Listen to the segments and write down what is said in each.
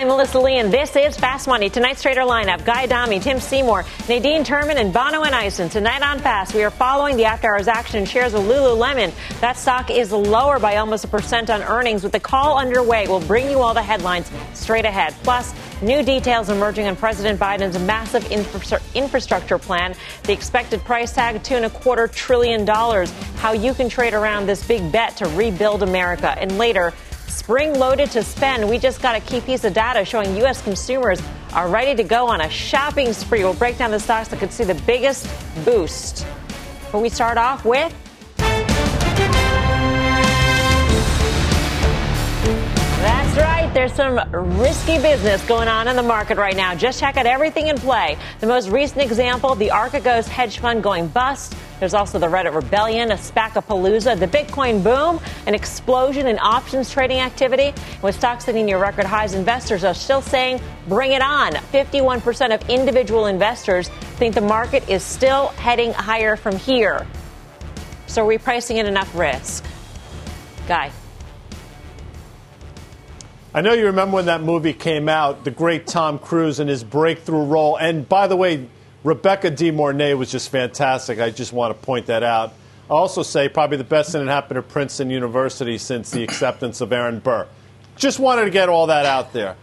I'm Melissa Lee, and this is Fast Money. Tonight's trader lineup Guy Adami, Tim Seymour, Nadine Terman, and Bono and Ison. Tonight on Fast, we are following the after hours action shares of Lululemon. That stock is lower by almost a percent on earnings. With the call underway, we'll bring you all the headlines straight ahead. Plus, new details emerging on President Biden's massive infra- infrastructure plan. The expected price tag, two and a quarter trillion dollars. How you can trade around this big bet to rebuild America. And later, spring loaded to spend. We just got a key piece of data showing U.S. consumers are ready to go on a shopping spree. We'll break down the stocks that could see the biggest boost. But we start off with. That's right. There's some risky business going on in the market right now. Just check out everything in play. The most recent example, the Archegos hedge fund going bust. There's also the Reddit rebellion, a SPACapalooza, the Bitcoin boom, an explosion in options trading activity. With stocks hitting near record highs, investors are still saying, bring it on. 51% of individual investors think the market is still heading higher from here. So are we pricing in enough risk? Guy. I know you remember when that movie came out, the great Tom Cruise and his breakthrough role. And by the way, Rebecca De Mornay was just fantastic. I just want to point that out. I'll also say probably the best thing that happened at Princeton University since the acceptance of Aaron Burr. Just wanted to get all that out there.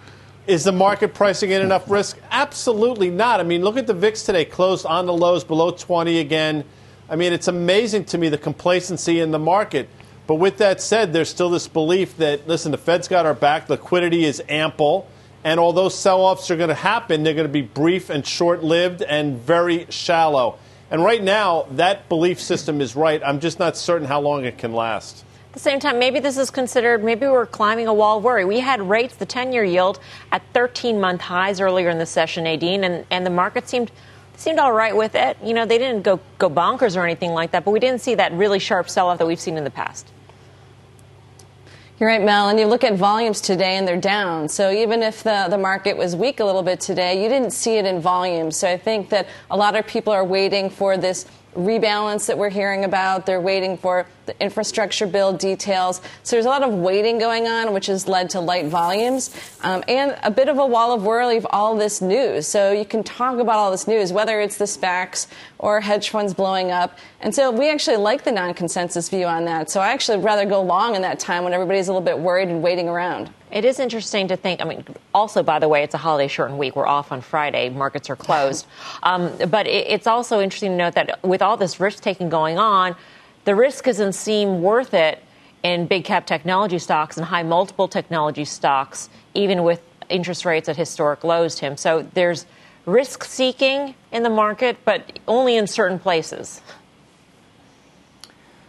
Is the market pricing in enough risk? Absolutely not. I mean, look at the VIX today, closed on the lows below 20 again. I mean, it's amazing to me the complacency in the market. But with that said, there's still this belief that, listen, the Fed's got our back, liquidity is ample. And although sell offs are going to happen, they're going to be brief and short lived and very shallow. And right now, that belief system is right. I'm just not certain how long it can last. At the same time, maybe this is considered, maybe we're climbing a wall of worry. We had rates, the 10 year yield, at 13 month highs earlier in the session, Nadine, and, and the market seemed seemed all right with it. You know, they didn't go, go bonkers or anything like that, but we didn't see that really sharp sell off that we've seen in the past. You're right, Mel. And you look at volumes today and they're down. So even if the, the market was weak a little bit today, you didn't see it in volume. So I think that a lot of people are waiting for this rebalance that we're hearing about. They're waiting for the infrastructure bill details. So there's a lot of waiting going on, which has led to light volumes um, and a bit of a wall of worry of all this news. So you can talk about all this news, whether it's the SPACs or hedge funds blowing up. And so we actually like the non consensus view on that. So I actually rather go long in that time when everybody's a little bit worried and waiting around. It is interesting to think. I mean, also, by the way, it's a holiday shortened week. We're off on Friday. Markets are closed. um, but it, it's also interesting to note that with all this risk taking going on, the risk doesn't seem worth it in big cap technology stocks and high multiple technology stocks, even with interest rates at historic lows, Tim. So there's risk seeking in the market, but only in certain places.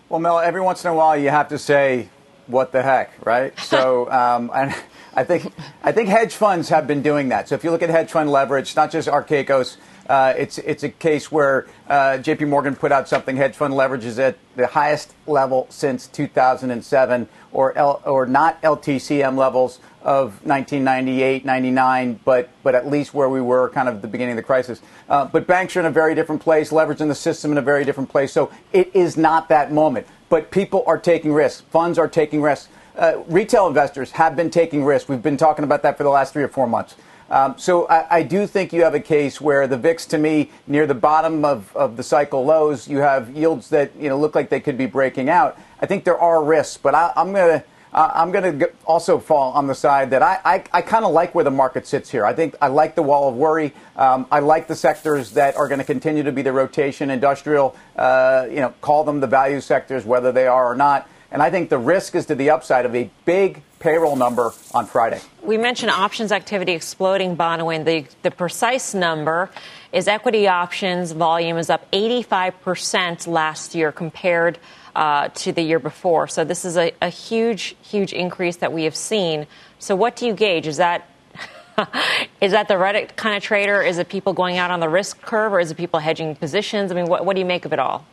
Well, Mel, every once in a while you have to say, what the heck, right? So, um, and I think I think hedge funds have been doing that. So if you look at hedge fund leverage, not just Archegos, uh, it's it's a case where uh, J.P. Morgan put out something. Hedge fund leverage is at the highest level since 2007, or L, or not LTCM levels of 1998, 99, but but at least where we were kind of the beginning of the crisis. Uh, but banks are in a very different place, leverage in the system in a very different place. So it is not that moment. But people are taking risks. Funds are taking risks. Uh, retail investors have been taking risks. We've been talking about that for the last three or four months. Um, so I, I, do think you have a case where the VIX, to me, near the bottom of, of the cycle lows, you have yields that you know look like they could be breaking out. I think there are risks, but I, am going to. I'm going to also fall on the side that I, I, I kind of like where the market sits here. I think I like the wall of worry. Um, I like the sectors that are going to continue to be the rotation, industrial, uh, you know, call them the value sectors, whether they are or not. And I think the risk is to the upside of a big payroll number on Friday. We mentioned options activity exploding, Bonawyn. The, the precise number is equity options volume is up 85% last year compared uh, to the year before. So this is a, a huge, huge increase that we have seen. So what do you gauge? Is that is that the Reddit kind of trader? Is it people going out on the risk curve, or is it people hedging positions? I mean, what, what do you make of it all?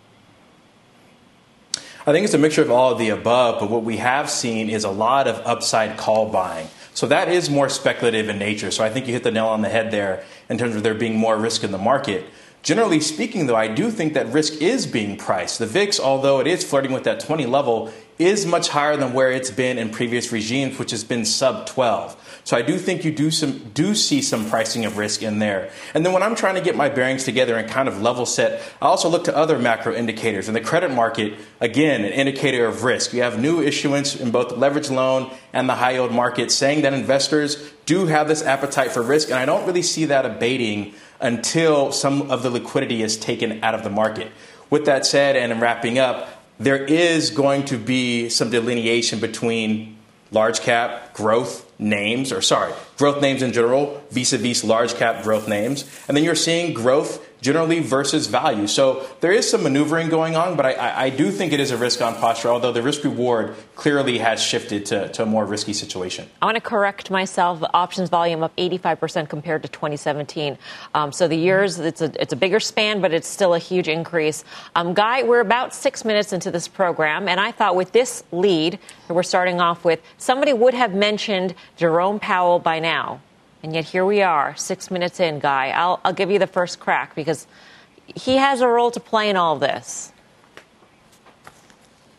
I think it's a mixture of all of the above, but what we have seen is a lot of upside call buying. So that is more speculative in nature. So I think you hit the nail on the head there in terms of there being more risk in the market. Generally speaking, though, I do think that risk is being priced. The VIX, although it is flirting with that 20 level, is much higher than where it's been in previous regimes, which has been sub 12. So I do think you do some do see some pricing of risk in there. And then when I'm trying to get my bearings together and kind of level set, I also look to other macro indicators. In the credit market, again, an indicator of risk. You have new issuance in both the leverage loan and the high yield market saying that investors do have this appetite for risk, and I don't really see that abating until some of the liquidity is taken out of the market. With that said, and in wrapping up, there is going to be some delineation between large cap growth names, or sorry, growth names in general, vis a vis large cap growth names. And then you're seeing growth generally versus value. So there is some maneuvering going on, but I, I do think it is a risk on posture, although the risk reward clearly has shifted to, to a more risky situation. I want to correct myself. Options volume up 85% compared to 2017. Um, so the years, it's a, it's a bigger span, but it's still a huge increase. Um, Guy, we're about six minutes into this program, and I thought with this lead that we're starting off with, somebody would have mentioned Jerome Powell by now. And yet here we are, six minutes in, Guy. I'll, I'll give you the first crack because he has a role to play in all this.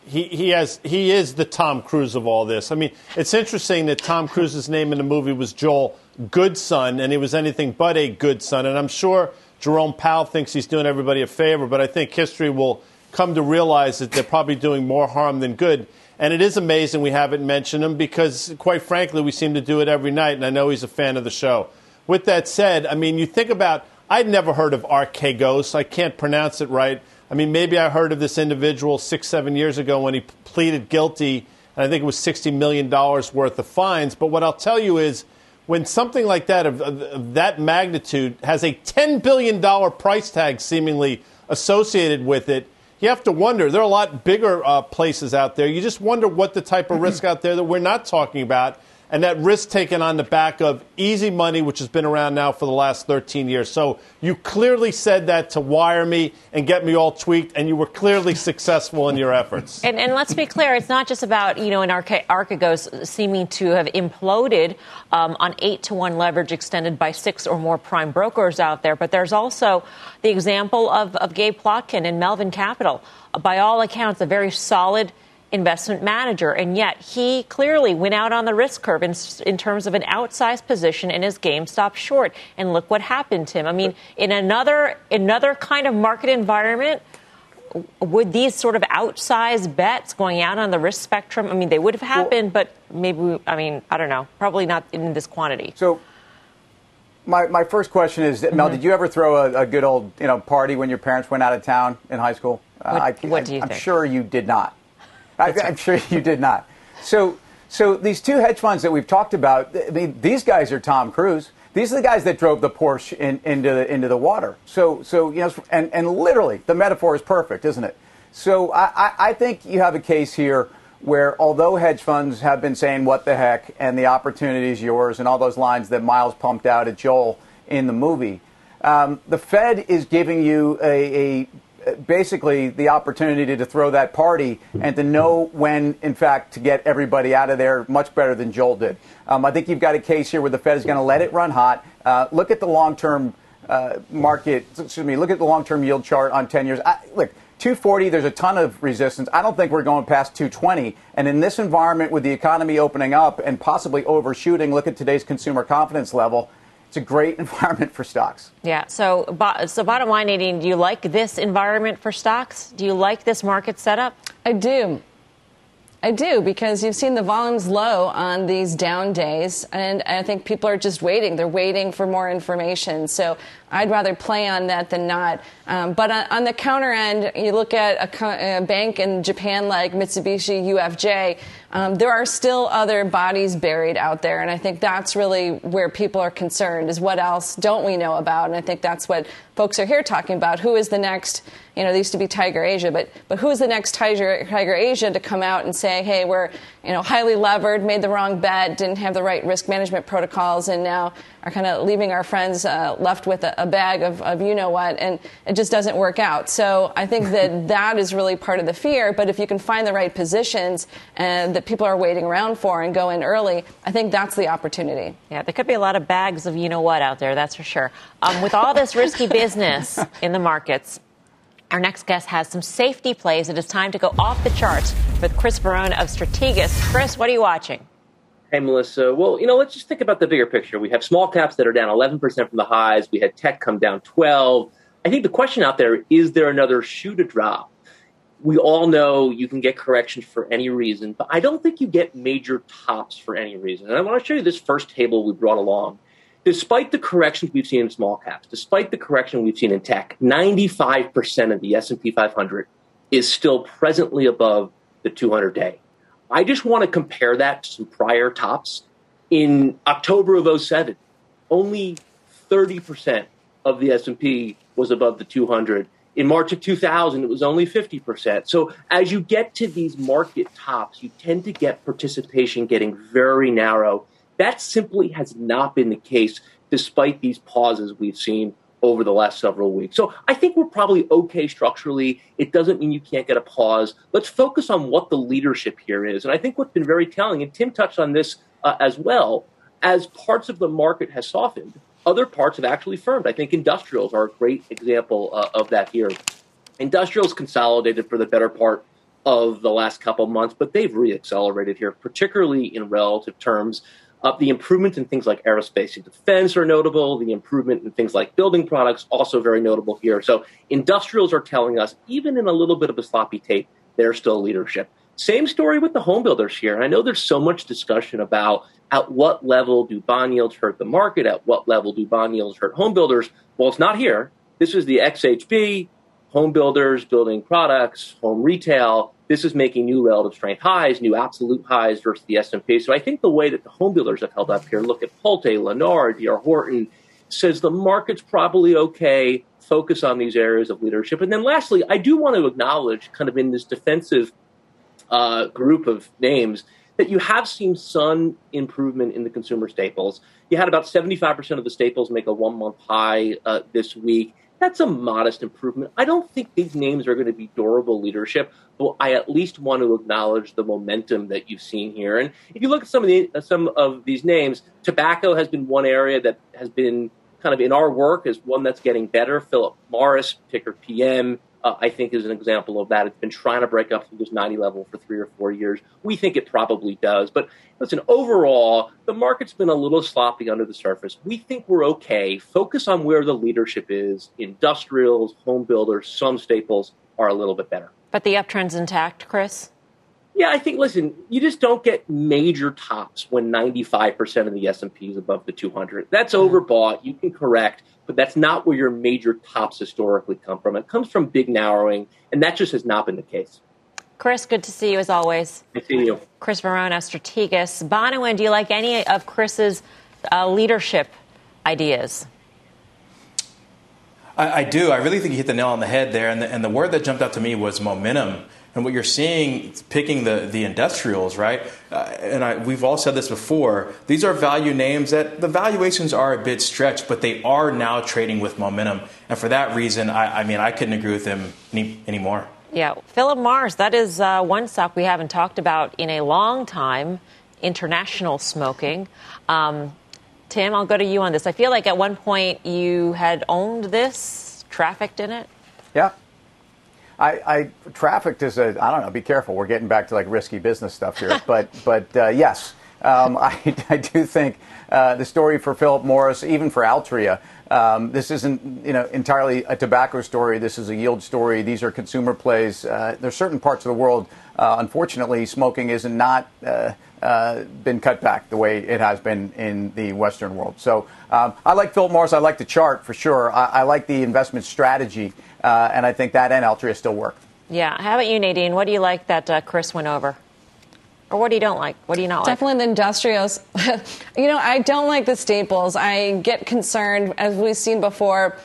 He, he has he is the Tom Cruise of all this. I mean, it's interesting that Tom Cruise's name in the movie was Joel Goodson, and he was anything but a good son. And I'm sure Jerome Powell thinks he's doing everybody a favor, but I think history will come to realize that they're probably doing more harm than good. And it is amazing we haven't mentioned him because, quite frankly, we seem to do it every night, and I know he's a fan of the show. With that said, I mean, you think about, I'd never heard of Archegos. I can't pronounce it right. I mean, maybe I heard of this individual six, seven years ago when he pleaded guilty, and I think it was $60 million worth of fines. But what I'll tell you is, when something like that, of, of, of that magnitude, has a $10 billion price tag seemingly associated with it, you have to wonder. There are a lot bigger uh, places out there. You just wonder what the type of risk out there that we're not talking about and that risk taken on the back of easy money, which has been around now for the last 13 years. So you clearly said that to wire me and get me all tweaked, and you were clearly successful in your efforts. And, and let's be clear, it's not just about, you know, an Archegos seeming to have imploded um, on 8 to 1 leverage extended by six or more prime brokers out there, but there's also the example of, of Gabe Plotkin and Melvin Capital. By all accounts, a very solid – investment manager. And yet he clearly went out on the risk curve in, in, terms of an outsized position in his GameStop short. And look what happened to him. I mean, in another, another kind of market environment, would these sort of outsized bets going out on the risk spectrum, I mean, they would have happened, well, but maybe, I mean, I don't know, probably not in this quantity. So, my, my first question is, mm-hmm. Mel, did you ever throw a, a, good old you know party when your parents went out of town in high school? What, uh, I, what do you I'm sure you did not. I, am sure you did not. So, so these two hedge funds that we've talked about, I mean, these guys are Tom Cruise. These are the guys that drove the Porsche in, into the into the water. So, so you know, and and literally, the metaphor is perfect, isn't it? So, I, I think you have a case here where, although hedge funds have been saying "what the heck" and the opportunity is yours, and all those lines that Miles pumped out at Joel in the movie, um, the Fed is giving you a, a basically the opportunity to, throw that party and to know when, in fact, to get everybody out of there much better than Joel did. Um, I think you've got a case here where the Fed is going to let it run hot. Uh, look at the long term uh, market, excuse me, look at the long term yield chart on 10 years. I, look, 240, there's a ton of resistance. I don't think we're going past 220. And in this environment, with the economy opening up and possibly overshooting, look at today's consumer confidence level it's a great environment for stocks. Yeah. So, so bottom line, Nadine, do you like this environment for stocks? Do you like this market setup? I do. I do because you've seen the volumes low on these down days, and I think people are just waiting. They're waiting for more information. So I'd rather play on that than not. Um, but on, on, the counter end, you look at a, a, bank in Japan like Mitsubishi UFJ, um, there are still other bodies buried out there. And I think that's really where people are concerned is what else don't we know about? And I think that's what folks are here talking about. Who is the next, you know, they used to be Tiger Asia, but, but who is the next Tiger, Tiger Asia to come out and say, say, hey, we're you know highly levered, made the wrong bet, didn't have the right risk management protocols, and now are kind of leaving our friends uh, left with a, a bag of, of you know what, and it just doesn't work out. So I think that that is really part of the fear. But if you can find the right positions and that people are waiting around for and go in early, I think that's the opportunity. Yeah, there could be a lot of bags of you know what out there, that's for sure. Um, with all this risky business in the markets, our next guest has some safety plays. It is time to go off the charts with Chris Verrone of Strategas. Chris, what are you watching? Hey, Melissa. Well, you know, let's just think about the bigger picture. We have small caps that are down 11% from the highs. We had tech come down 12. I think the question out there is there another shoe to drop? We all know you can get corrections for any reason, but I don't think you get major tops for any reason. And I want to show you this first table we brought along despite the corrections we've seen in small caps, despite the correction we've seen in tech, 95% of the S&P 500 is still presently above the 200 day. I just want to compare that to some prior tops. In October of 07, only 30% of the S&P was above the 200. In March of 2000, it was only 50%. So as you get to these market tops, you tend to get participation getting very narrow that simply has not been the case despite these pauses we've seen over the last several weeks. So I think we're probably okay structurally. It doesn't mean you can't get a pause. Let's focus on what the leadership here is. And I think what's been very telling, and Tim touched on this uh, as well, as parts of the market has softened, other parts have actually firmed. I think industrials are a great example uh, of that here. Industrials consolidated for the better part of the last couple months, but they've reaccelerated here, particularly in relative terms. Uh, the improvements in things like aerospace and defense are notable. The improvement in things like building products also very notable here. So industrials are telling us, even in a little bit of a sloppy tape, they're still leadership. Same story with the home builders here. I know there's so much discussion about at what level do bond yields hurt the market? At what level do bond yields hurt home builders? Well, it's not here. This is the XHB, home builders, building products, home retail this is making new relative strength highs, new absolute highs versus the S&P. So I think the way that the home builders have held up here, look at Pulte, Lennar, D.R. Horton, says the market's probably okay. Focus on these areas of leadership. And then lastly, I do want to acknowledge, kind of in this defensive uh, group of names, that you have seen some improvement in the consumer staples. You had about 75% of the staples make a one month high uh, this week. That's a modest improvement. I don't think these names are going to be durable leadership, but I at least want to acknowledge the momentum that you've seen here. And if you look at some of the some of these names, tobacco has been one area that has been kind of in our work as one that's getting better. Philip Morris, ticker PM, uh, I think is an example of that. It's been trying to break up through this 90 level for three or four years. We think it probably does. But listen, overall, the market's been a little sloppy under the surface. We think we're okay. Focus on where the leadership is. Industrials, home builders, some staples are a little bit better. But the uptrend's intact, Chris? Yeah, I think. Listen, you just don't get major tops when 95% of the S&P is above the 200. That's mm-hmm. overbought. You can correct, but that's not where your major tops historically come from. It comes from big narrowing, and that just has not been the case. Chris, good to see you as always. Good to see you. Chris Verrone, Strategas. Bonawyn, do you like any of Chris's uh, leadership ideas? I, I, do. I really think you hit the nail on the head there. And the, and the word that jumped out to me was momentum. And what you're seeing, picking the, the industrials, right? Uh, and I, we've all said this before. These are value names that the valuations are a bit stretched, but they are now trading with momentum. And for that reason, I, I mean, I couldn't agree with them any, anymore. Yeah, Philip Morris, that is uh, one stock we haven't talked about in a long time. International smoking. Um, Tim, I'll go to you on this. I feel like at one point you had owned this, trafficked in it. Yeah, I, I trafficked is a I don't know. Be careful. We're getting back to like risky business stuff here, but but uh, yes, um, I, I do think uh, the story for Philip Morris, even for Altria, um, this isn't you know entirely a tobacco story. This is a yield story. These are consumer plays. Uh, there's certain parts of the world, uh, unfortunately, smoking is not. Uh, uh, been cut back the way it has been in the Western world. So um, I like Philip Morris. I like the chart for sure. I, I like the investment strategy, uh, and I think that and Altria still work. Yeah. How about you, Nadine? What do you like that uh, Chris went over? Or what do you don't like? What do you not Definitely like? Definitely the industrials. you know, I don't like the staples. I get concerned, as we've seen before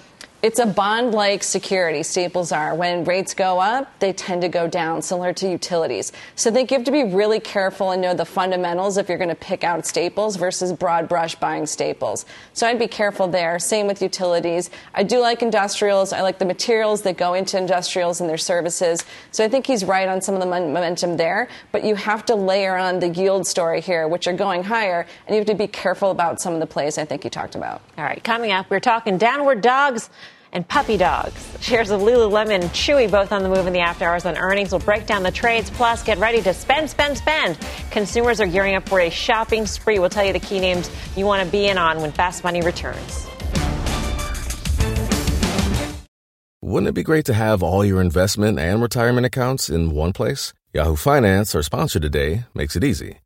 It's a bond like security, staples are. When rates go up, they tend to go down, similar to utilities. So you have to be really careful and know the fundamentals if you're going to pick out staples versus broad brush buying staples. So I'd be careful there. Same with utilities. I do like industrials. I like the materials that go into industrials and their services. So I think he's right on some of the momentum there. But you have to layer on the yield story here, which are going higher, and you have to be careful about some of the plays I think you talked about. All right, coming up, we're talking downward dogs and puppy dogs. Shares of Lululemon and Chewy both on the move in the after hours on earnings. We'll break down the trades. Plus, get ready to spend, spend, spend. Consumers are gearing up for a shopping spree. We'll tell you the key names you want to be in on when Fast Money returns. Wouldn't it be great to have all your investment and retirement accounts in one place? Yahoo Finance, our sponsor today, makes it easy.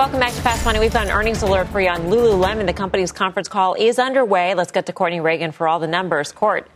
Welcome back to Fast Money. We've got an earnings alert for you on Lululemon. The company's conference call is underway. Let's get to Courtney Reagan for all the numbers. Court.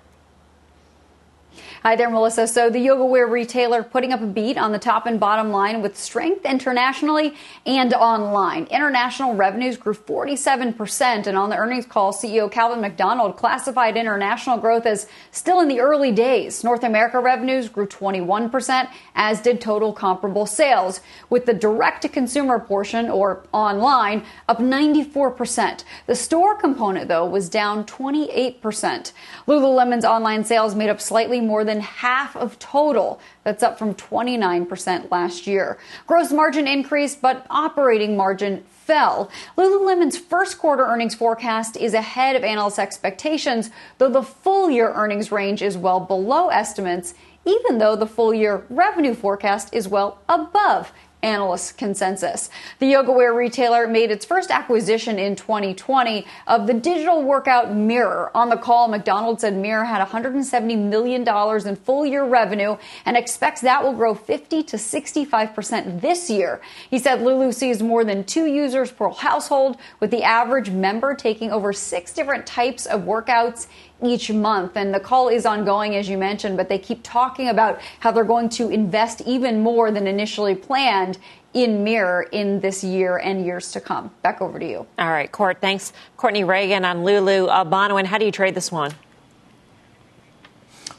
Hi there, Melissa. So the yoga wear retailer putting up a beat on the top and bottom line with strength internationally and online. International revenues grew 47%. And on the earnings call, CEO Calvin McDonald classified international growth as still in the early days. North America revenues grew 21%, as did total comparable sales, with the direct to consumer portion or online up 94%. The store component, though, was down 28%. Lululemon's online sales made up slightly more than than half of total. That's up from 29% last year. Gross margin increased, but operating margin fell. Lululemon's first quarter earnings forecast is ahead of analysts' expectations, though the full year earnings range is well below estimates, even though the full year revenue forecast is well above analyst consensus. The yoga wear retailer made its first acquisition in 2020 of the digital workout Mirror. On the call, McDonald said Mirror had $170 million in full year revenue and expects that will grow 50 to 65% this year. He said Lulu sees more than two users per household, with the average member taking over six different types of workouts each month. And the call is ongoing, as you mentioned, but they keep talking about how they're going to invest even more than initially planned in Mirror in this year and years to come. Back over to you. All right, Court. Thanks. Courtney Reagan on Lulu. Uh, Bonawyn, how do you trade this one?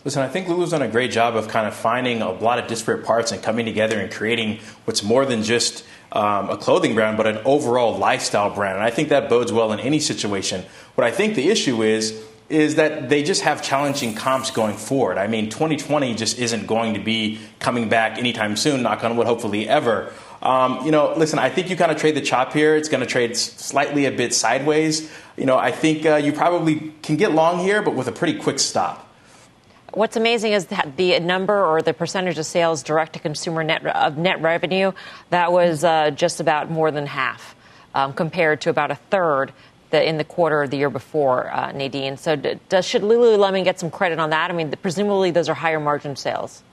Listen, I think Lulu's done a great job of kind of finding a lot of disparate parts and coming together and creating what's more than just um, a clothing brand, but an overall lifestyle brand. And I think that bodes well in any situation. What I think the issue is, is that they just have challenging comps going forward. I mean, 2020 just isn't going to be coming back anytime soon, knock on wood, hopefully ever. Um, you know, listen, I think you kind of trade the chop here. It's going to trade slightly a bit sideways. You know, I think uh, you probably can get long here, but with a pretty quick stop. What's amazing is that the number or the percentage of sales direct to consumer net of net revenue that was uh, just about more than half um, compared to about a third the, in the quarter of the year before, uh, Nadine. So, does, should Lululemon get some credit on that? I mean, presumably those are higher margin sales.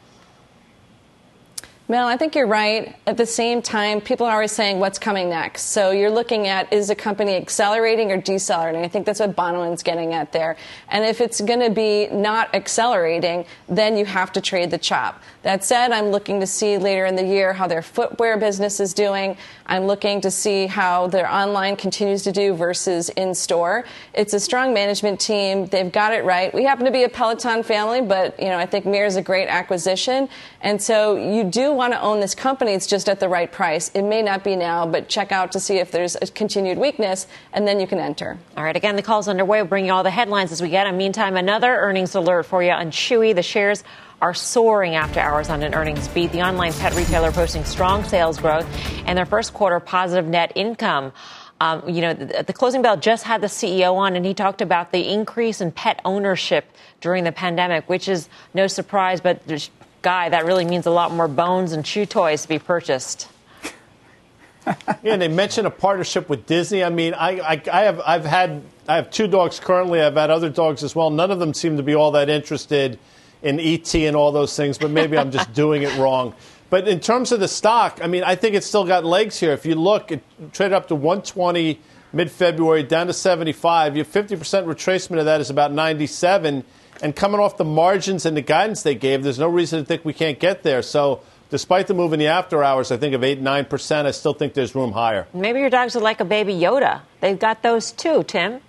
Mel, I think you're right. At the same time, people are always saying what's coming next. So you're looking at is a company accelerating or decelerating? I think that's what Bonawyn's getting at there. And if it's going to be not accelerating, then you have to trade the chop. That said, I'm looking to see later in the year how their footwear business is doing. I'm looking to see how their online continues to do versus in store. It's a strong management team. They've got it right. We happen to be a Peloton family, but you know I think Mirror is a great acquisition, and so you do want to own this company. It's just at the right price. It may not be now, but check out to see if there's a continued weakness, and then you can enter. All right. Again, the call's underway. We'll bring you all the headlines as we get. In the meantime, another earnings alert for you on Chewy. The shares are soaring after hours on an earnings beat. The online pet retailer posting strong sales growth and their first quarter positive net income. Um, you know, the, the, closing bell just had the CEO on, and he talked about the increase in pet ownership during the pandemic, which is no surprise. But, guy, that really means a lot more bones and chew toys to be purchased. yeah, and they mentioned a partnership with Disney. I mean, I, I, I, have I've had I have two dogs currently. I've had other dogs as well. None of them seem to be all that interested in ET and all those things. But maybe I'm just doing it wrong. But in terms of the stock, I mean, I think it's still got legs here. If you look, it traded up to 120 mid February, down to 75. Your 50% retracement of that is about 97. And coming off the margins and the guidance they gave, there's no reason to think we can't get there. So, despite the move in the after hours, I think of 8 9%, I still think there's room higher. Maybe your dogs are like a baby Yoda. They've got those too, Tim.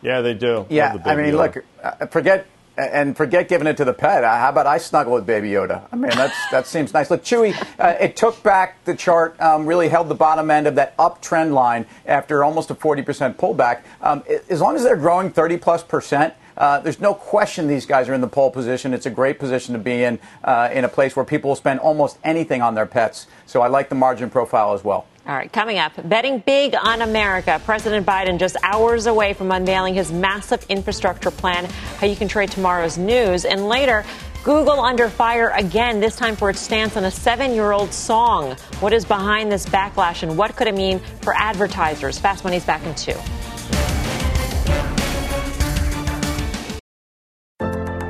Yeah, they do. Yeah, I mean, Yoda. look, uh, forget and forget giving it to the pet. Uh, how about I snuggle with Baby Yoda? I mean, that's, that seems nice. Look, Chewy, uh, it took back the chart, um, really held the bottom end of that uptrend line after almost a 40% pullback. Um, as long as they're growing 30 plus percent, uh, there's no question these guys are in the pole position. It's a great position to be in, uh, in a place where people will spend almost anything on their pets. So I like the margin profile as well. All right, coming up, betting big on America. President Biden just hours away from unveiling his massive infrastructure plan, how you can trade tomorrow's news. And later, Google under fire again, this time for its stance on a seven year old song. What is behind this backlash and what could it mean for advertisers? Fast Money's back in two.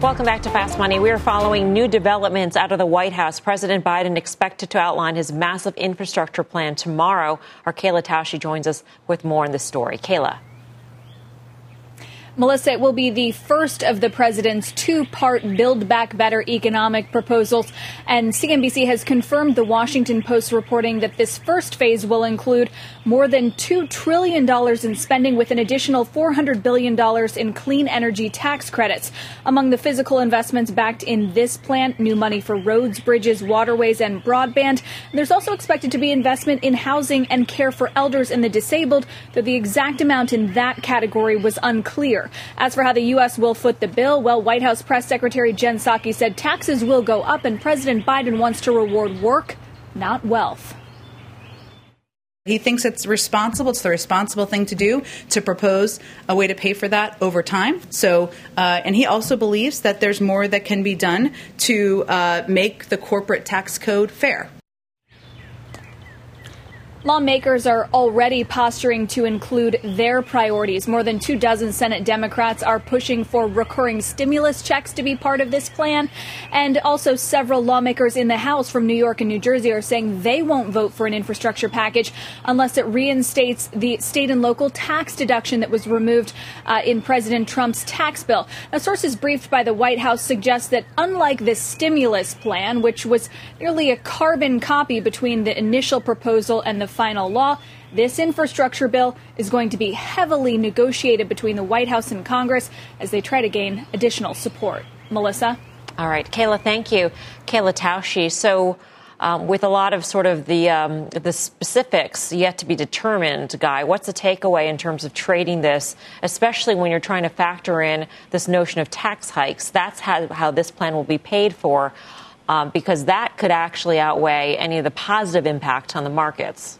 Welcome back to Fast Money. We are following new developments out of the White House. President Biden expected to outline his massive infrastructure plan tomorrow. Our Kayla Tausche joins us with more on this story. Kayla. Melissa, it will be the first of the president's two part Build Back Better economic proposals. And CNBC has confirmed the Washington Post reporting that this first phase will include more than $2 trillion in spending with an additional $400 billion in clean energy tax credits. Among the physical investments backed in this plan, new money for roads, bridges, waterways, and broadband. There's also expected to be investment in housing and care for elders and the disabled, though the exact amount in that category was unclear. As for how the U.S. will foot the bill, well, White House Press Secretary Jen Psaki said taxes will go up and President Biden wants to reward work, not wealth. He thinks it's responsible. It's the responsible thing to do to propose a way to pay for that over time. So, uh, and he also believes that there's more that can be done to uh, make the corporate tax code fair. Lawmakers are already posturing to include their priorities. More than two dozen Senate Democrats are pushing for recurring stimulus checks to be part of this plan. And also, several lawmakers in the House from New York and New Jersey are saying they won't vote for an infrastructure package unless it reinstates the state and local tax deduction that was removed uh, in President Trump's tax bill. Now, sources briefed by the White House suggest that unlike the stimulus plan, which was nearly a carbon copy between the initial proposal and the final law. This infrastructure bill is going to be heavily negotiated between the White House and Congress as they try to gain additional support. Melissa? All right, Kayla, thank you. Kayla Tausche. So, um, with a lot of sort of the um, the specifics yet to be determined, Guy, what's the takeaway in terms of trading this, especially when you're trying to factor in this notion of tax hikes? That's how, how this plan will be paid for, um, because that could actually outweigh any of the positive impact on the markets.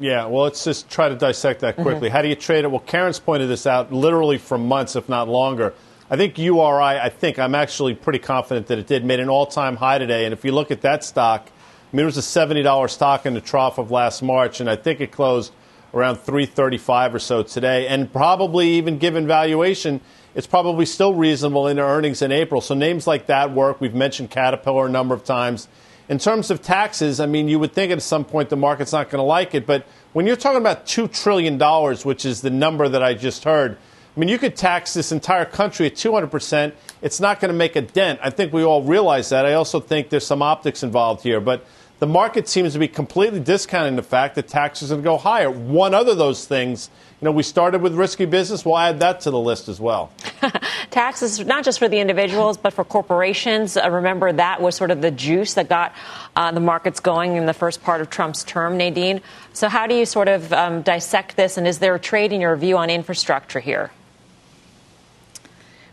Yeah, well, let's just try to dissect that quickly. Mm-hmm. How do you trade it? Well, Karen's pointed this out literally for months, if not longer. I think URI, I think I'm actually pretty confident that it did, made an all time high today. And if you look at that stock, I mean, it was a $70 stock in the trough of last March, and I think it closed around 335 or so today. And probably, even given valuation, it's probably still reasonable in earnings in April. So names like that work. We've mentioned Caterpillar a number of times. In terms of taxes, I mean, you would think at some point the market's not going to like it, but when you're talking about $2 trillion, which is the number that I just heard, I mean, you could tax this entire country at 200%. It's not going to make a dent. I think we all realize that. I also think there's some optics involved here. But the market seems to be completely discounting the fact that taxes are going to go higher. One other of those things, you know, we started with risky business. We'll add that to the list as well. taxes, not just for the individuals, but for corporations. Uh, remember, that was sort of the juice that got uh, the markets going in the first part of Trump's term, Nadine. So, how do you sort of um, dissect this? And is there a trade in your view on infrastructure here?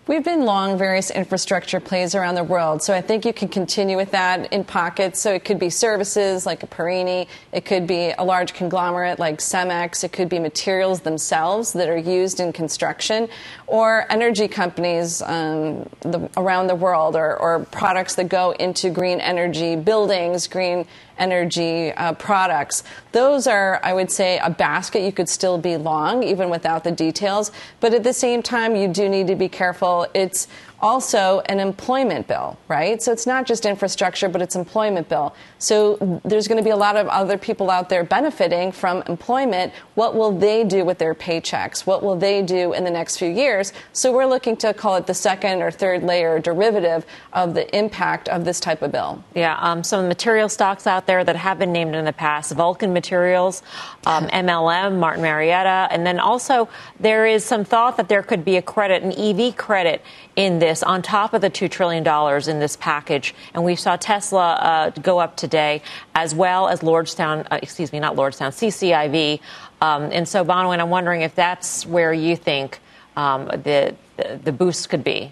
We've been long various infrastructure plays around the world, so I think you can continue with that in pockets. So it could be services like a Perini, it could be a large conglomerate like Cemex, it could be materials themselves that are used in construction, or energy companies um, the, around the world, or, or products that go into green energy buildings, green energy uh, products. Those are, I would say, a basket you could still be long, even without the details. But at the same time, you do need to be careful. It's also an employment bill, right? So it's not just infrastructure, but it's employment bill. So there's going to be a lot of other people out there benefiting from employment. What will they do with their paychecks? What will they do in the next few years? So we're looking to call it the second or third layer derivative of the impact of this type of bill. Yeah, um, some material stocks out there that have been named in the past: Vulcan Materials, um, MLM, Martin Marietta, and then also there is some thought that there could be a credit, an EV credit in this on top of the $2 trillion in this package. And we saw Tesla uh, go up today, as well as Lordstown, uh, excuse me, not Lordstown, CCIV. Um, and so, Bonawyn, I'm wondering if that's where you think um, the, the, the boost could be.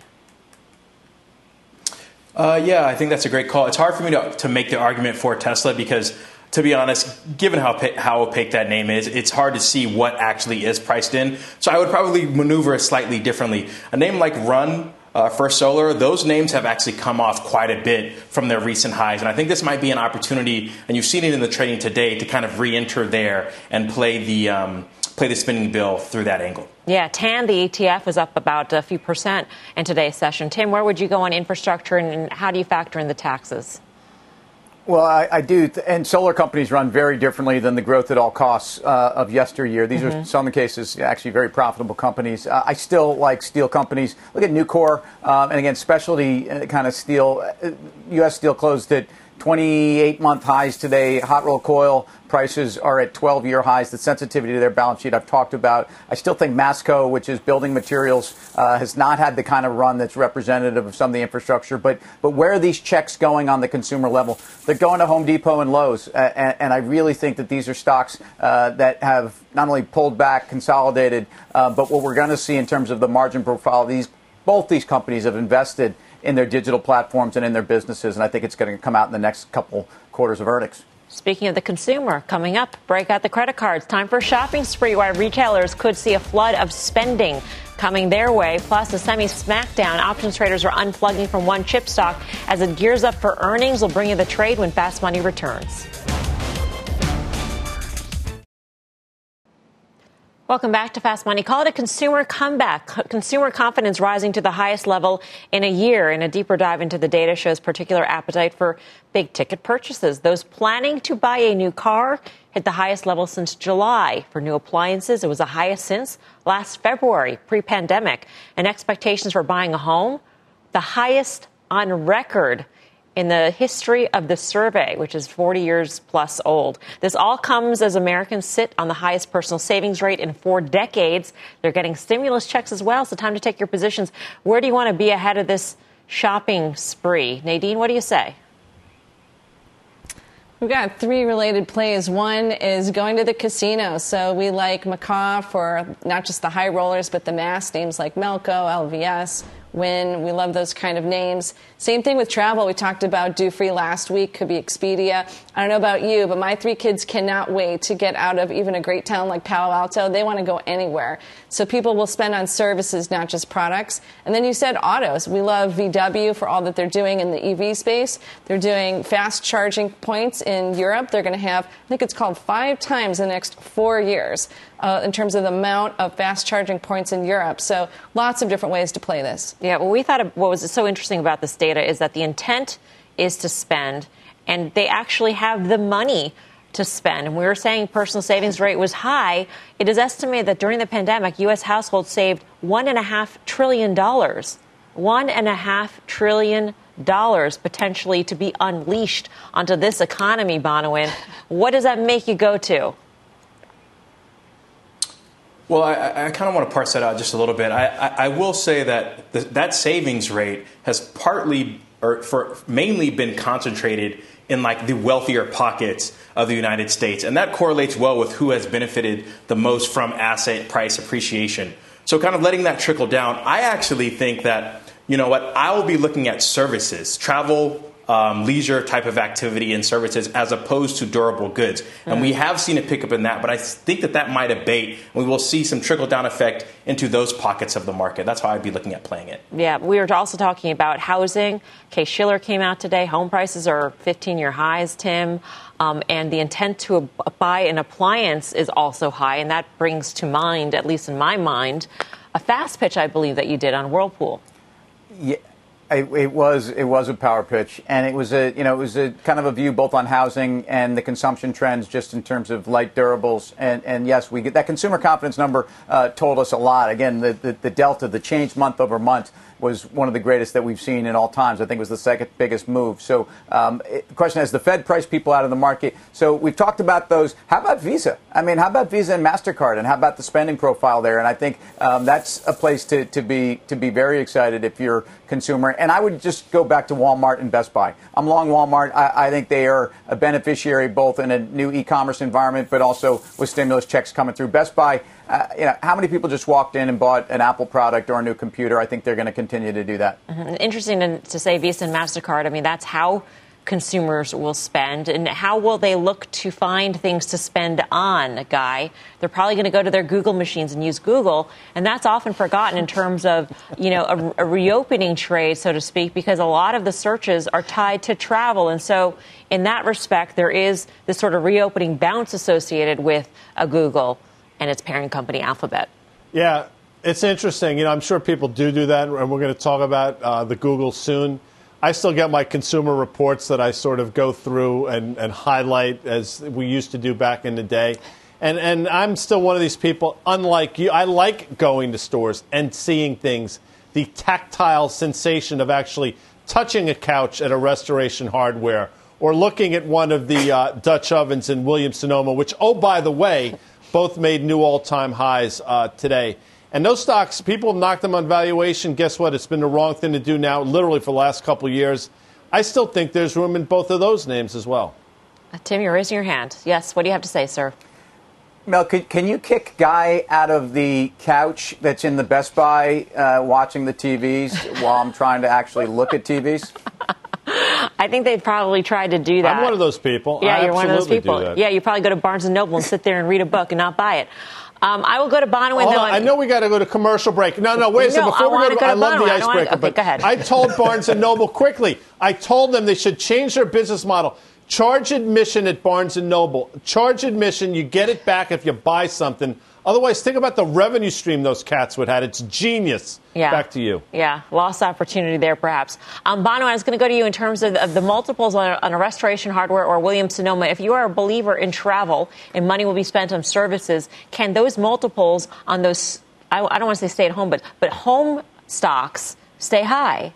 Uh, yeah, I think that's a great call. It's hard for me to, to make the argument for Tesla because to be honest, given how how opaque that name is, it's hard to see what actually is priced in. So I would probably maneuver slightly differently. A name like Run. Uh, First Solar, those names have actually come off quite a bit from their recent highs. And I think this might be an opportunity, and you've seen it in the trading today, to kind of re enter there and play the, um, play the spinning bill through that angle. Yeah, TAN, the ETF, was up about a few percent in today's session. Tim, where would you go on infrastructure and how do you factor in the taxes? Well, I, I, do, and solar companies run very differently than the growth at all costs uh, of yesteryear. These mm-hmm. are some cases actually very profitable companies. Uh, I still like steel companies. Look at Nucor, um, and again, specialty uh, kind of steel. U.S. Uh, steel closed at 28 month highs today. Hot roll coil prices are at 12 year highs. The sensitivity to their balance sheet I've talked about. I still think Masco, which is building materials, uh, has not had the kind of run that's representative of some of the infrastructure. But, but where are these checks going on the consumer level? They're going to Home Depot and Lowe's. Uh, and, and, I really think that these are stocks uh, that have not only pulled back, consolidated, uh, but what we're going to see in terms of the margin profile, these both these companies have invested in their digital platforms and in their businesses. And I think it's going to come out in the next couple quarters of earnings. Speaking of the consumer, coming up, break out the credit cards. Time for a shopping spree why retailers could see a flood of spending coming their way. Plus, a semi smackdown. Options traders are unplugging from one chip stock as it gears up for earnings. We'll bring you the trade when Fast Money returns. Welcome back to Fast Money. Call it a consumer comeback. Consumer confidence rising to the highest level in a year. And a deeper dive into the data shows particular appetite for big ticket purchases. Those planning to buy a new car hit the highest level since July. For new appliances, it was the highest since last February, pre pandemic. And expectations for buying a home, the highest on record in the history of the survey, which is 40 years plus old. This all comes as Americans sit on the highest personal savings rate in four decades. They're getting stimulus checks as well, so time to take your positions. Where do you want to be ahead of this shopping spree? Nadine, what do you say? We've got three related plays. One is going to the casino. So we like Macau for not just the high rollers, but the mass names like Melco, LVS, Wynn. We love those kind of names. Same thing with travel. We talked about Dufry last week, could be Expedia. I don't know about you, but my three kids cannot wait to get out of even a great town like Palo Alto. They want to go anywhere. So people will spend on services, not just products. And then you said autos. We love VW for all that they're doing in the EV space. They're doing fast charging points in Europe. They're going to have, I think it's called five times in the next four years uh, in terms of the amount of fast charging points in Europe. So lots of different ways to play this. Yeah, well, we thought what was so interesting about this data is that the intent is to spend, and they actually have the money to spend. And we were saying personal savings rate was high. It is estimated that during the pandemic, U.S. households saved $1.5 trillion. $1.5 trillion potentially to be unleashed onto this economy, Bonawyn. What does that make you go to? Well, I, I kind of want to parse that out just a little bit. I, I, I will say that the, that savings rate has partly or for mainly been concentrated in like the wealthier pockets of the United States, and that correlates well with who has benefited the most from asset price appreciation. So, kind of letting that trickle down, I actually think that you know what I will be looking at services, travel, um, leisure type of activity and services as opposed to durable goods. And we have seen a pickup in that, but I think that that might abate. And we will see some trickle down effect into those pockets of the market. That's how I'd be looking at playing it. Yeah, we were also talking about housing. Case Shiller came out today. Home prices are 15 year highs, Tim. Um, and the intent to buy an appliance is also high. And that brings to mind, at least in my mind, a fast pitch I believe that you did on Whirlpool. Yeah, it, it, was it was a power pitch, and it was a you know it was a kind of a view both on housing and the consumption trends, just in terms of light durables. And and yes, we get that consumer confidence number uh, told us a lot. Again, the, the the delta, the change month over month was one of the greatest that we've seen in all times. I think it was the second biggest move. So um, it, the question is, the Fed priced people out of the market. So we've talked about those. How about Visa? I mean, how about Visa and Mastercard, and how about the spending profile there? And I think um, that's a place to, to be to be very excited if you're consumer. And I would just go back to Walmart and Best Buy. I'm long Walmart. I, I think they are a beneficiary both in a new e-commerce environment, but also with stimulus checks coming through. Best Buy uh, you know, how many people just walked in and bought an Apple product or a new computer? I think they're going to continue to do that. Mm-hmm. Interesting to, to say Visa and MasterCard. I mean, that's how consumers will spend and how will they look to find things to spend on guy they're probably going to go to their google machines and use google and that's often forgotten in terms of you know a, a, reopening trade so to speak because a lot of the searches are tied to travel and so in that respect there is this sort of reopening bounce associated with a google and its parent company, Alphabet. Yeah, it's interesting. You know, I'm sure people do do that, and we're going to talk about uh, the Google soon. I still get my consumer reports that I sort of go through and, and highlight as we used to do back in the day. And, and I'm still one of these people, unlike you. I like going to stores and seeing things, the tactile sensation of actually touching a couch at a restoration hardware or looking at one of the uh, Dutch ovens in Williams Sonoma, which, oh, by the way, both made new all time highs uh, today. And those stocks, people have knocked them on valuation. Guess what? It's been the wrong thing to do now, literally for the last couple of years. I still think there's room in both of those names as well. Uh, Tim, you're raising your hand. Yes, what do you have to say, sir? Mel, can, can you kick Guy out of the couch that's in the Best Buy uh, watching the TVs while I'm trying to actually look at TVs? I think they've probably tried to do that. I'm one of those people. Yeah, I you're one of those people. Yeah, you probably go to Barnes and Noble and sit there and read a book and not buy it. Um, I will go to Bonawyn. Hold on, I know we got to go to commercial break. No, no, wait a second. Before I we go, to, go to I love the icebreaker, okay, but go ahead. I told Barnes and Noble quickly. I told them they should change their business model. Charge admission at Barnes and Noble. Charge admission. You get it back if you buy something. Otherwise, think about the revenue stream those cats would have. It's genius. Yeah. Back to you. Yeah, lost opportunity there, perhaps. Um, Bono, I was going to go to you in terms of, of the multiples on a, on a, restoration hardware or Williams Sonoma. If you are a believer in travel and money will be spent on services, can those multiples on those, I, I don't want to say stay at home, but, but home stocks stay high?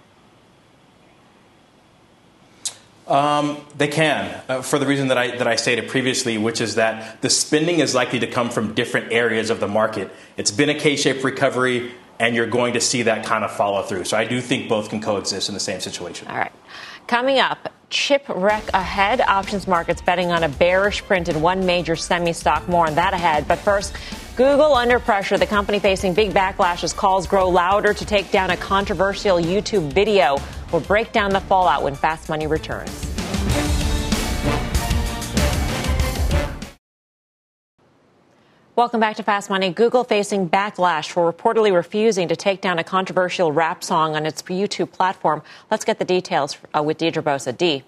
Um, they can, uh, for the reason that I, that I stated previously, which is that the spending is likely to come from different areas of the market. It's been a K shaped recovery, and you're going to see that kind of follow through. So I do think both can coexist in the same situation. All right. Coming up, chip wreck ahead. Options markets betting on a bearish print in one major semi stock. More on that ahead. But first, Google under pressure. The company facing big backlash as calls grow louder to take down a controversial YouTube video. We'll break down the fallout when Fast Money returns. Welcome back to Fast Money. Google facing backlash for reportedly refusing to take down a controversial rap song on its YouTube platform. Let's get the details uh, with Deirdre Bosa. D.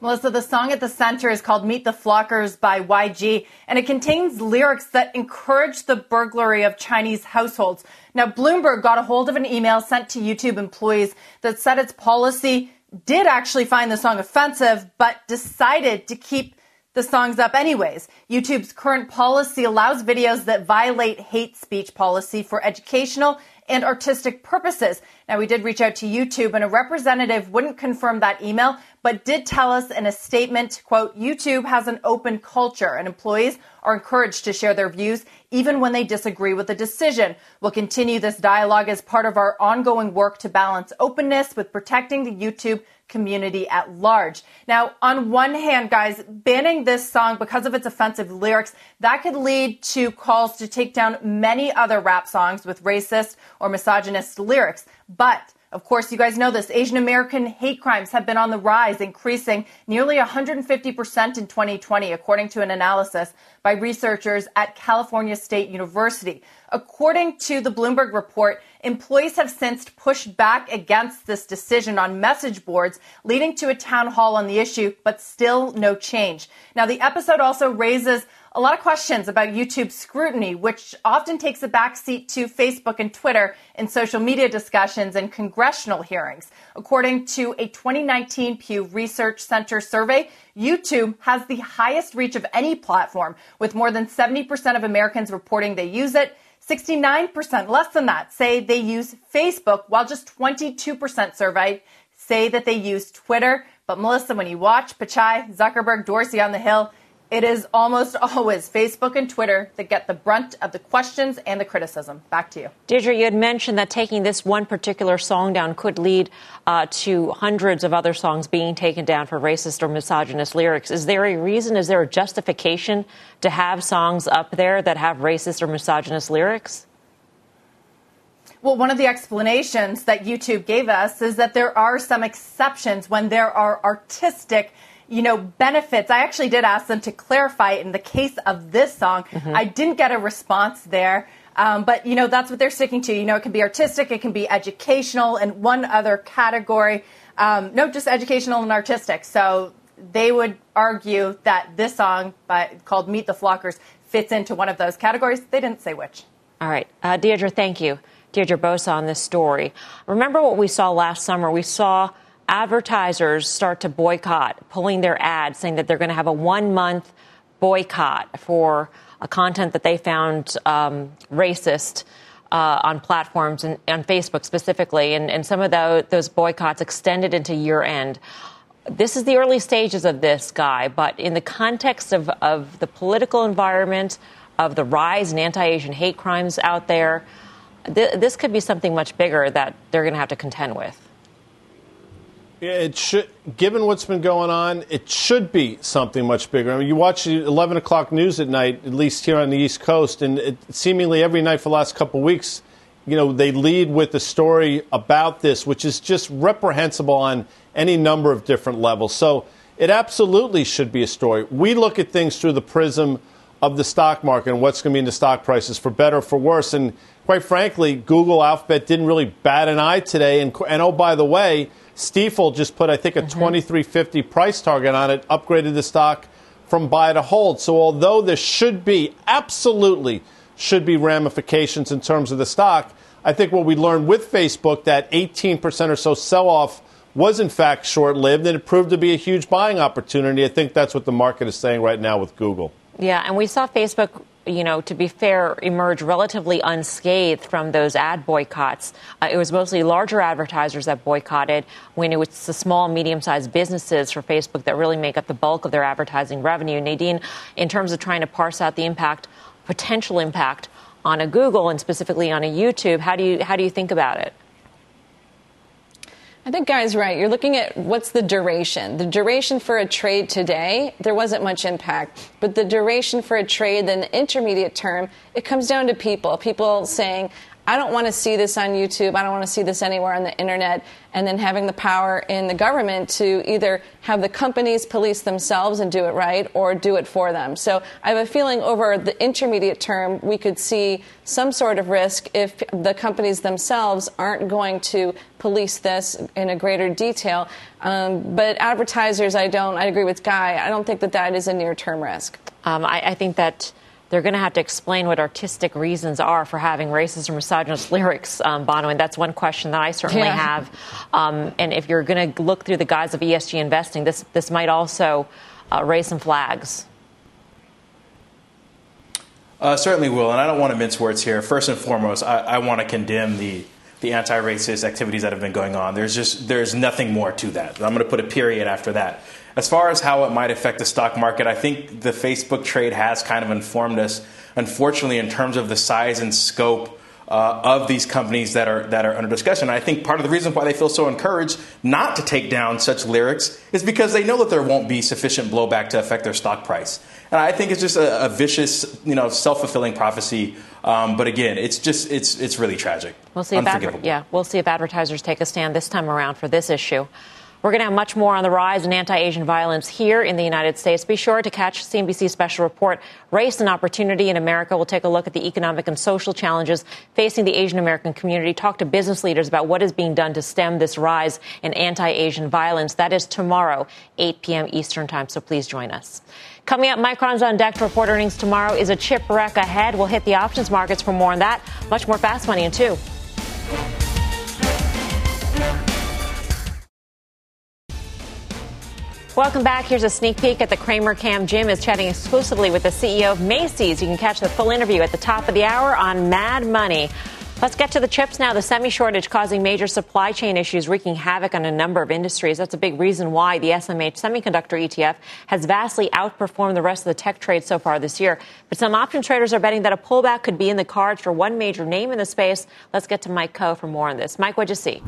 Melissa, the song at the center is called Meet the Flockers by YG, and it contains lyrics that encourage the burglary of Chinese households. Now, Bloomberg got a hold of an email sent to YouTube employees that said its policy did actually find the song offensive, but decided to keep the songs up anyways. YouTube's current policy allows videos that violate hate speech policy for educational and artistic purposes. Now, we did reach out to YouTube and a representative wouldn't confirm that email, but did tell us in a statement, quote, YouTube has an open culture and employees are encouraged to share their views even when they disagree with the decision. We'll continue this dialogue as part of our ongoing work to balance openness with protecting the YouTube community at large. Now, on one hand, guys, banning this song because of its offensive lyrics, that could lead to calls to take down many other rap songs with racist or misogynist lyrics. But of course, you guys know this. Asian American hate crimes have been on the rise, increasing nearly 150% in 2020, according to an analysis by researchers at California State University. According to the Bloomberg report, employees have since pushed back against this decision on message boards, leading to a town hall on the issue, but still no change. Now, the episode also raises a lot of questions about YouTube scrutiny, which often takes a backseat to Facebook and Twitter in social media discussions and congressional hearings. According to a 2019 Pew Research Center survey, YouTube has the highest reach of any platform, with more than 70% of Americans reporting they use it. 69%, less than that, say they use Facebook, while just 22% surveyed say that they use Twitter. But Melissa, when you watch Pichai, Zuckerberg, Dorsey on the Hill, it is almost always Facebook and Twitter that get the brunt of the questions and the criticism. Back to you. Deirdre, you had mentioned that taking this one particular song down could lead uh, to hundreds of other songs being taken down for racist or misogynist lyrics. Is there a reason, is there a justification to have songs up there that have racist or misogynist lyrics? Well, one of the explanations that YouTube gave us is that there are some exceptions when there are artistic you know, benefits. I actually did ask them to clarify in the case of this song. Mm-hmm. I didn't get a response there. Um, but you know that's what they're sticking to. You know, it can be artistic, it can be educational, and one other category. Um, no, just educational and artistic. So they would argue that this song, by, called "Meet the Flockers," fits into one of those categories. They didn't say which. All right, uh, Deirdre, thank you, Deirdre Bosa, on this story. Remember what we saw last summer? We saw advertisers start to boycott, pulling their ads, saying that they're going to have a one month boycott for a content that they found um, racist. Uh, on platforms and on Facebook specifically, and, and some of the, those boycotts extended into year end. This is the early stages of this guy, but in the context of, of the political environment, of the rise in anti Asian hate crimes out there, th- this could be something much bigger that they're going to have to contend with. It should, given what's been going on, it should be something much bigger. I mean, you watch the 11 o'clock news at night, at least here on the East Coast, and it, seemingly every night for the last couple of weeks, you know, they lead with a story about this, which is just reprehensible on any number of different levels. So it absolutely should be a story. We look at things through the prism of the stock market and what's going to be in the stock prices, for better or for worse. And quite frankly, Google Alphabet didn't really bat an eye today. And, and oh, by the way, Stifel just put, I think, a mm-hmm. 2350 price target on it, upgraded the stock from buy to hold. So although there should be, absolutely should be ramifications in terms of the stock, I think what we learned with Facebook, that 18% or so sell off was in fact short lived and it proved to be a huge buying opportunity. I think that's what the market is saying right now with Google. Yeah, and we saw Facebook you know, to be fair, emerge relatively unscathed from those ad boycotts. Uh, it was mostly larger advertisers that boycotted when it was the small, medium sized businesses for Facebook that really make up the bulk of their advertising revenue. Nadine, in terms of trying to parse out the impact, potential impact on a Google and specifically on a YouTube, how do you, how do you think about it? I think Guy's right. You're looking at what's the duration. The duration for a trade today, there wasn't much impact. But the duration for a trade, then the intermediate term, it comes down to people. People saying, I don't want to see this on YouTube. I don't want to see this anywhere on the internet. And then having the power in the government to either have the companies police themselves and do it right or do it for them. So I have a feeling over the intermediate term, we could see some sort of risk if the companies themselves aren't going to police this in a greater detail. Um, but advertisers, I don't, I agree with Guy. I don't think that that is a near term risk. Um, I, I think that they're going to have to explain what artistic reasons are for having racist or misogynist lyrics, um, Bono. And that's one question that I certainly yeah. have. Um, and if you're going to look through the guise of ESG investing, this this might also uh, raise some flags. Uh, certainly will, and I don't want to mince words here. First and foremost, I, I want to condemn the the anti-racist activities that have been going on. There's just there's nothing more to that. I'm going to put a period after that. As far as how it might affect the stock market, I think the Facebook trade has kind of informed us. Unfortunately, in terms of the size and scope uh, of these companies that are that are under discussion. I think part of the reason why they feel so encouraged not to take down such lyrics is because they know that there won't be sufficient blowback to affect their stock price. And I think it's just a, a vicious, you know, self fulfilling prophecy. Um, but again, it's just it's it's really tragic. We'll see. If adver- yeah, we'll see if advertisers take a stand this time around for this issue. We're going to have much more on the rise in anti Asian violence here in the United States. Be sure to catch CNBC's special report, Race and Opportunity in America. We'll take a look at the economic and social challenges facing the Asian American community, talk to business leaders about what is being done to stem this rise in anti Asian violence. That is tomorrow, 8 p.m. Eastern Time, so please join us. Coming up, Micron's on deck to report earnings tomorrow. Is a chip wreck ahead? We'll hit the options markets for more on that. Much more fast money in two. Welcome back. Here's a sneak peek at the Cramer Cam. Jim is chatting exclusively with the CEO of Macy's. You can catch the full interview at the top of the hour on Mad Money. Let's get to the chips now. The semi shortage causing major supply chain issues, wreaking havoc on a number of industries. That's a big reason why the SMH semiconductor ETF has vastly outperformed the rest of the tech trade so far this year. But some option traders are betting that a pullback could be in the cards for one major name in the space. Let's get to Mike Khouw for more on this. Mike, what'd you see?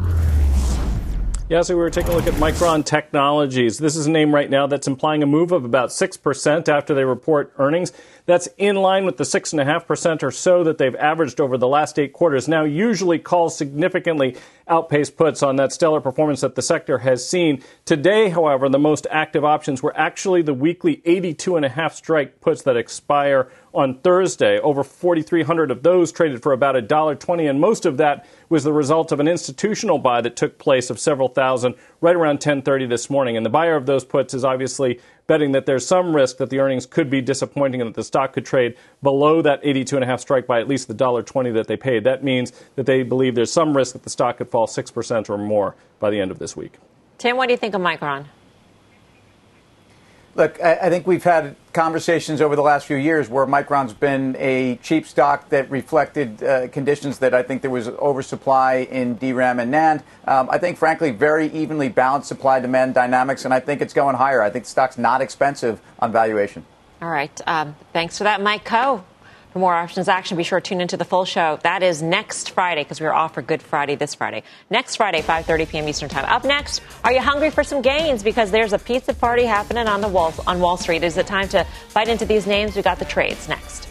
Yeah, so we were taking a look at Micron Technologies. This is a name right now that's implying a move of about 6% after they report earnings. That's in line with the 6.5% or so that they've averaged over the last eight quarters. Now, usually calls significantly outpace puts on that stellar performance that the sector has seen. Today, however, the most active options were actually the weekly 82.5 strike puts that expire on Thursday. Over 4,300 of those traded for about $1.20, and most of that was the result of an institutional buy that took place of several thousand right around 10:30 this morning. And the buyer of those puts is obviously betting that there's some risk that the earnings could be disappointing and that the stock could trade below that 82.5 strike by at least the $1.20 that they paid. That means that they believe there's some risk that the stock could fall 6% or more by the end of this week. Tim, what do you think of Micron? Look, I, think we've had conversations over the last few years where Micron's been a cheap stock that reflected uh, conditions that I think there was oversupply in DRAM and NAND. Um, I think, frankly, very evenly balanced supply demand dynamics, and I think it's going higher. I think the stock's not expensive on valuation. All right. Um, thanks for that, Mike Khouw. For more options action, be sure to tune into the full show. That is next Friday because we're off for Good Friday this Friday. Next Friday, 5:30 p.m. Eastern Time. Up next, are you hungry for some gains? Because there's a pizza party happening on the wall on Wall Street. Is it time to bite into these names? We got the trades next.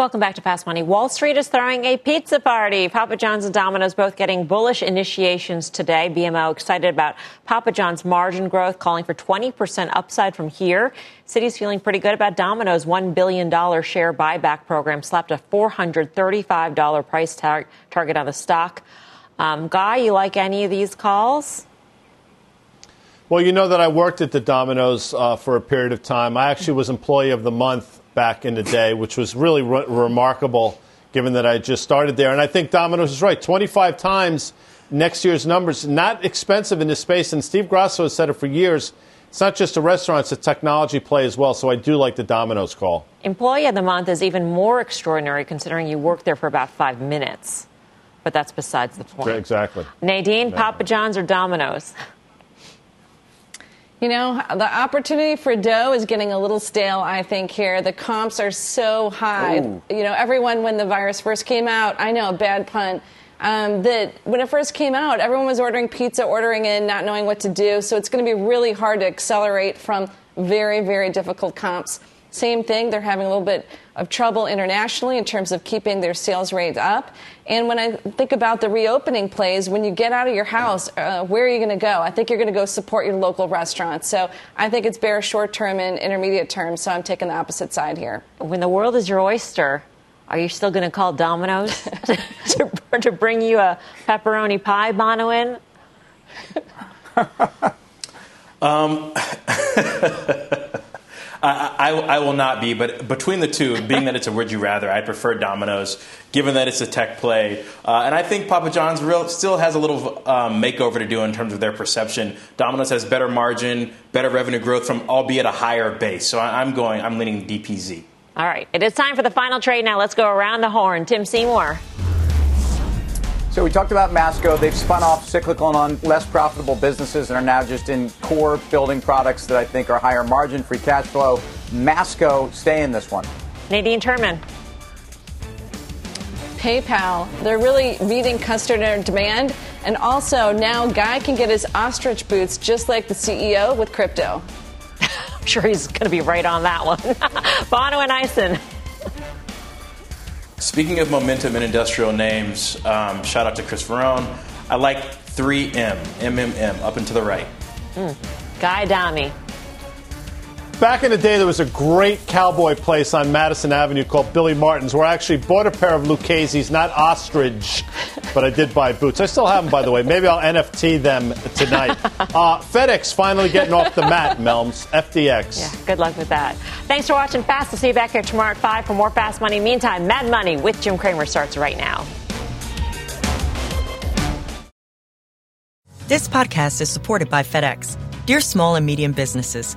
Welcome back to Fast Money. Wall Street is throwing a pizza party. Papa John's and Domino's both getting bullish initiations today. BMO excited about Papa John's margin growth, calling for 20% upside from here. Citi's feeling pretty good about Domino's $1 billion share buyback program, slapped a $435 price tar- target on the stock. Um, Guy, you like any of these calls? Well, you know that I worked at the Domino's uh, for a period of time. I actually was employee of the month back in the day, which was really re- remarkable given that I just started there. And I think Domino's is right. 25 times next year's numbers, not expensive in this space. And Steve Grasso has said it for years. It's not just a restaurant, it's a technology play as well. So I do like the Domino's call. Employee of the month is even more extraordinary considering you worked there for about five minutes. But that's besides the point. Exactly. Nadine. Papa John's, or Domino's? You know, the opportunity for dough is getting a little stale, I think, here. The comps are so high. Ooh. You know, everyone, when the virus first came out, I know, bad pun, um, that when it first came out, everyone was ordering pizza, ordering in, not knowing what to do. So it's going to be really hard to accelerate from very, very difficult comps. Same thing, they're having a little bit of trouble internationally in terms of keeping their sales rates up. And when I think about the reopening plays, when you get out of your house, uh, where are you going to go? I think you're going to go support your local restaurants. So I think it's bear short term and intermediate term. So I'm taking the opposite side here. When the world is your oyster, are you still going to call Domino's to, to, bring you a pepperoni pie, Bonawyn? Um, I, I, I, will not be, but between the two, being that it's a would you rather, I prefer Domino's, given that it's a tech play. Uh, and I think Papa John's real, still has a little um, makeover to do in terms of their perception. Domino's has better margin, better revenue growth from albeit a higher base. So I, I'm going, I'm leaning DPZ. All right, it is time for the final trade now. Let's go around the horn. Tim Seymour. So we talked about Masco. They've spun off cyclical and less profitable businesses and are now just in core building products that I think are higher margin, free cash flow. Masco, stay in this one. Nadine Terman. PayPal. They're really meeting customer demand. And also, now Guy can get his ostrich boots just like the CEO with crypto. I'm sure he's going to be right on that one. Bonawyn Eison. Speaking of momentum in industrial names, um, shout out to Chris Verrone. I like 3M, MMM, up and to the right. Mm. Guy Adami. Back in the day, there was a great cowboy place on Madison Avenue called Billy Martin's, where I actually bought a pair of Lucchese's, not ostrich, but I did buy boots. I still have them, by the way. Maybe I'll NFT them tonight. Uh, FedEx finally getting off the mat, Melms. FDX. Yeah, good luck with that. Thanks for watching Fast. We'll see you back here tomorrow at 5 for more Fast Money. Meantime, Mad Money with Jim Cramer starts right now. This podcast is supported by FedEx. Dear small and medium businesses,